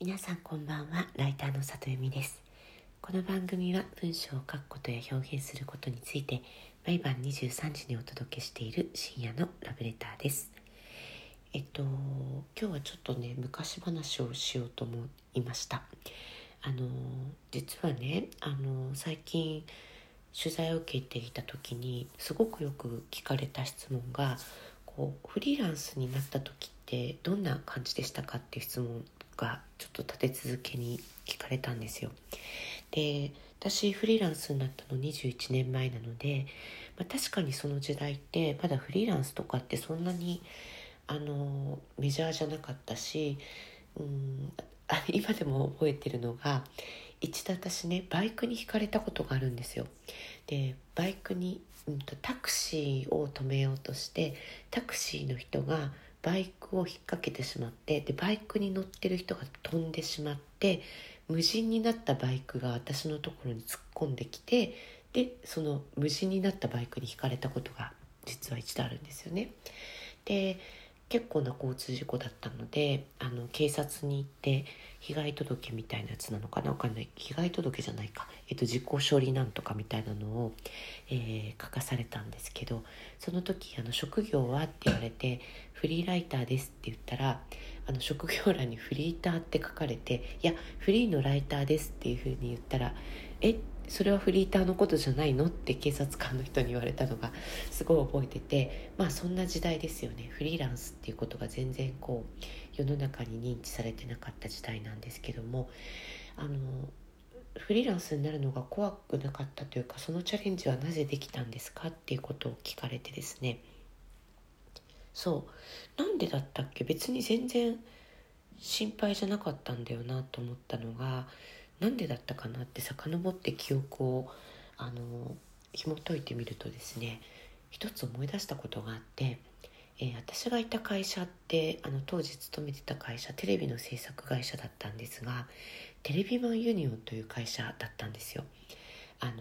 皆さんこんばんは。ライターの里由美です。この番組は文章を書くことや表現することについて毎晩23時にお届けしている深夜のラブレターです。えっと今日はちょっとね昔話をしようと思いました。あの実はねあの最近取材を受けていた時にすごくよく聞かれた質問がこうフリーランスになった時ってどんな感じでしたかっていう質問がちょっと立て続けに聞かれたんですよ。で私フリーランスになったの21年前なので、まあ、確かにその時代ってまだフリーランスとかってそんなにあのメジャーじゃなかったしうん今でも覚えてるのが一度私ねバイクにひかれたことがあるんですよ。でバイクに、うんと、タクシーを止めようとしてタクシーの人がバイクを引っ掛けてしまってでバイクに乗ってる人が飛んでしまって無人になったバイクが私のところに突っ込んできてでその無人になったバイクにひかれたことが実は一度あるんですよね。で結構な交通事故だったのであの警察に行って被害届みたいなやつなのかなわかんない被害届じゃないか、えっと、事故処理なんとかみたいなのを、えー、書かされたんですけどその時あの「職業は?」って言われて「フリーライターです」って言ったらあの職業欄に「フリーター」って書かれて「いやフリーのライターです」っていうふうに言ったら「えっそれはフリーターのことじゃないの？って警察官の人に言われたのがすごい覚えててまあそんな時代ですよね。フリーランスっていうことが全然こう世の中に認知されてなかった時代なんですけどもあのフリーランスになるのが怖くなかったというかそのチャレンジはなぜできたんですかっていうことを聞かれてですね。そう。なんでだったっけ？別に全然心配じゃなかったんだよなと思ったのがなんでだったかなって遡って記憶をあの紐解いてみるとですね一つ思い出したことがあって、えー、私がいた会社ってあの当時勤めてた会社テレビの制作会社だったんですがテレビマンユニオンという会社だったんですよ。あの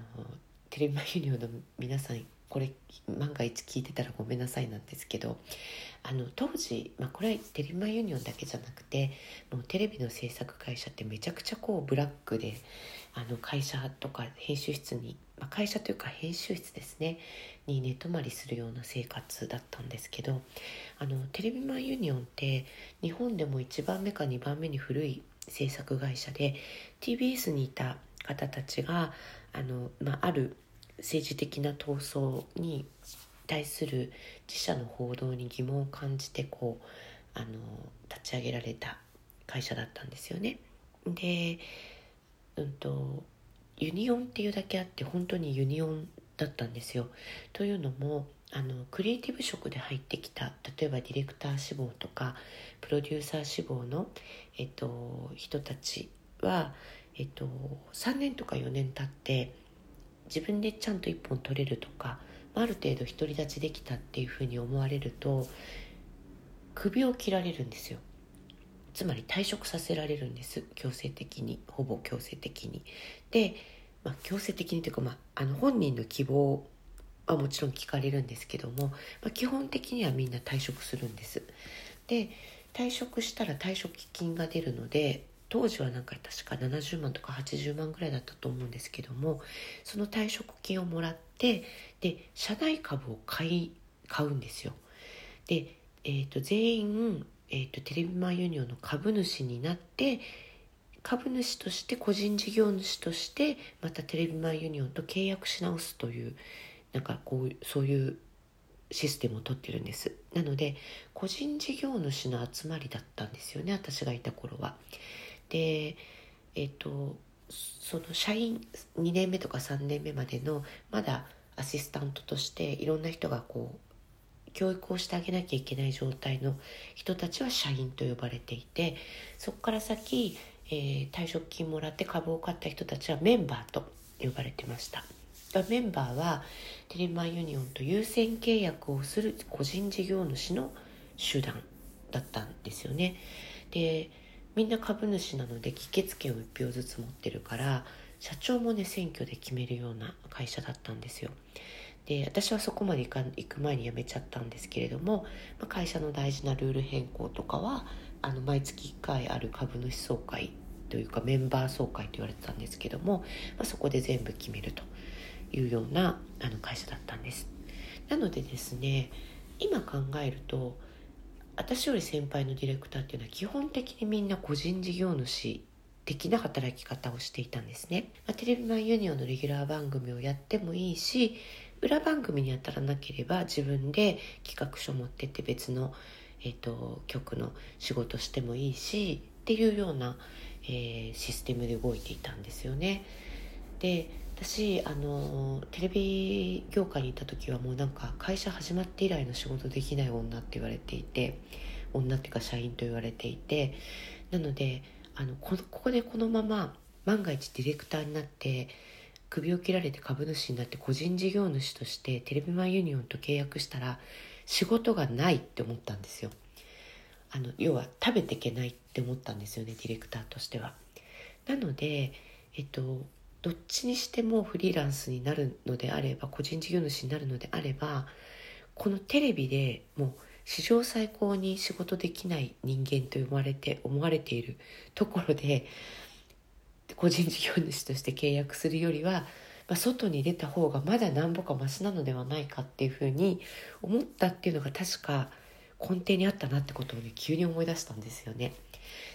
テレビマンユニオンの皆さんこれ万が一聞いてたらごめんなさいなんですけどあの当時、まあ、これはテレビマユニオンだけじゃなくてもうテレビの制作会社ってめちゃくちゃこうブラックであの会社とか編集室に、まあ、会社というか編集室ですねに寝泊まりするような生活だったんですけどあのテレビマンユニオンって日本でも1番目か2番目に古い制作会社で TBS にいた方たちがあの、まあ、ある政治的な闘争に対する自社の報道に疑問を感じてこうあの立ち上げられた会社だったんですよね。で、うんと、ユニオンっていうだけあって本当にユニオンだったんですよ。というのもあのクリエイティブ職で入ってきた例えばディレクター志望とかプロデューサー志望の、えっと、人たちは、えっと、3年とか4年経って自分でちゃんと一本取れるとかある程度独り立ちできたっていうふうに思われると首を切られるんですよ。つまり退職させられるんです。強制的に。ほぼ強制的に。で、まあ、強制的にというか、まあ、あの本人の希望はもちろん聞かれるんですけども、まあ、基本的にはみんな退職するんです。で退職したら退職金が出るので当時はなんか確か70万とか80万ぐらいだったと思うんですけどもその退職金をもらってで社内株を買い買うんですよで、えーと、全員、えーと、テレビマンユニオンの株主になって株主として個人事業主としてまたテレビマンユニオンと契約し直すというなんかこうそういうシステムを取ってるんですなので個人事業主の集まりだったんですよね私がいた頃は。でえっ、とその社員2年目とか3年目までのまだアシスタントとしていろんな人がこう教育をしてあげなきゃいけない状態の人たちは社員と呼ばれていてそこから先、えー、退職金もらって株を買った人たちはメンバーと呼ばれてました。メンバーはテレマンユニオンと優先契約をする個人事業主の集団だったんですよね。でみんな株主なので議決権を1票ずつ持ってるから社長もね選挙で決めるような会社だったんですよ。で私はそこまで行か行く前に辞めちゃったんですけれども、まあ、会社の大事なルール変更とかはあの毎月1回ある株主総会というかメンバー総会と言われてたんですけども、まあ、そこで全部決めるというようなあの会社だったんですなのでですね今考えると私より先輩のディレクターっていうのは基本的にみんな個人事業主的な働き方をしていたんですね、まあ、テレビマンユニオンのレギュラー番組をやってもいいし裏番組に当たらなければ自分で企画書持ってって別の、えーと、局の仕事してもいいしっていうような、えー、システムで動いていたんですよね。で私あのテレビ業界にいた時はもうなんか会社始まって以来の仕事できない女って言われていて女っていうか社員と言われていてなのであのここでこのまま万が一ディレクターになって首を切られて株主になって個人事業主としてテレビマンユニオンと契約したら仕事がないって思ったんですよ。あの要は食べていけないって思ったんですよねディレクターとしては。なのでえっとどっちにしてもフリーランスになるのであれば個人事業主になるのであればこのテレビでもう史上最高に仕事できない人間と呼ばれて思われているところで個人事業主として契約するよりは、まあ、外に出た方がまだなんぼかマシなのではないかっていうふうに思ったっていうのが確か根底にあったなってことをね急に思い出したんですよね。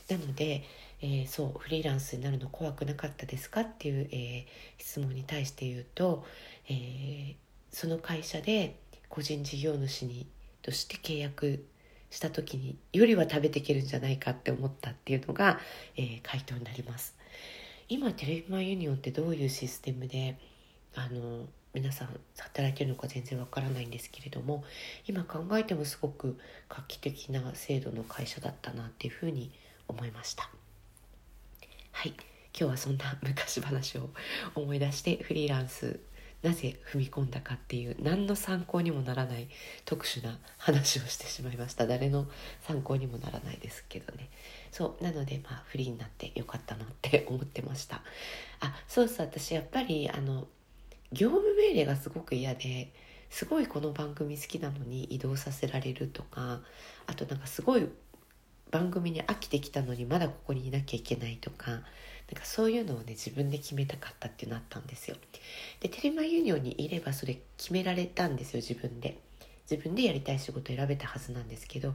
なので、えー、そうフリーランスになるの怖くなかったですかっていう、えー、質問に対して言うと、えー、その会社で個人事業主にとして契約した時によりは食べていけるんじゃないかって思ったっていうのが、えー、回答になります。今テレビマンユニオンってどういうシステムであの皆さん働いてるのか全然わからないんですけれども今考えてもすごく画期的な制度の会社だったなっていうふうに思いました。はい。今日はそんな昔話を思い出してフリーランスなぜ踏み込んだかっていう何の参考にもならない特殊な話をしてしまいました。誰の参考にもならないですけどね。そう。なのでまあフリーになってよかったなって思ってました。あそうそう。私やっぱりあの業務命令がすごく嫌ですごいこの番組好きなのに移動させられるとかあとなんかすごい番組に飽きてきたのにまだここにいなきゃいけないとかなんかそういうのをね自分で決めたかったっていうのあったんですよ。でテレマユニオンにいればそれ決められたんですよ自分で。自分でやりたい仕事を選べたはずなんですけど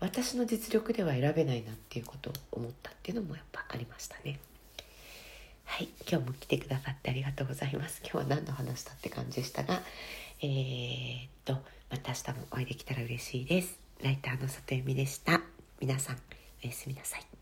私の実力では選べないなっていうことを思ったっていうのもやっぱありましたね。はい今日も来てくださってありがとうございます。今日は何の話だって感じでしたがえー、っとまた明日もお会いできたら嬉しいです。ライターの里由美でした。皆さんおやすみなさい。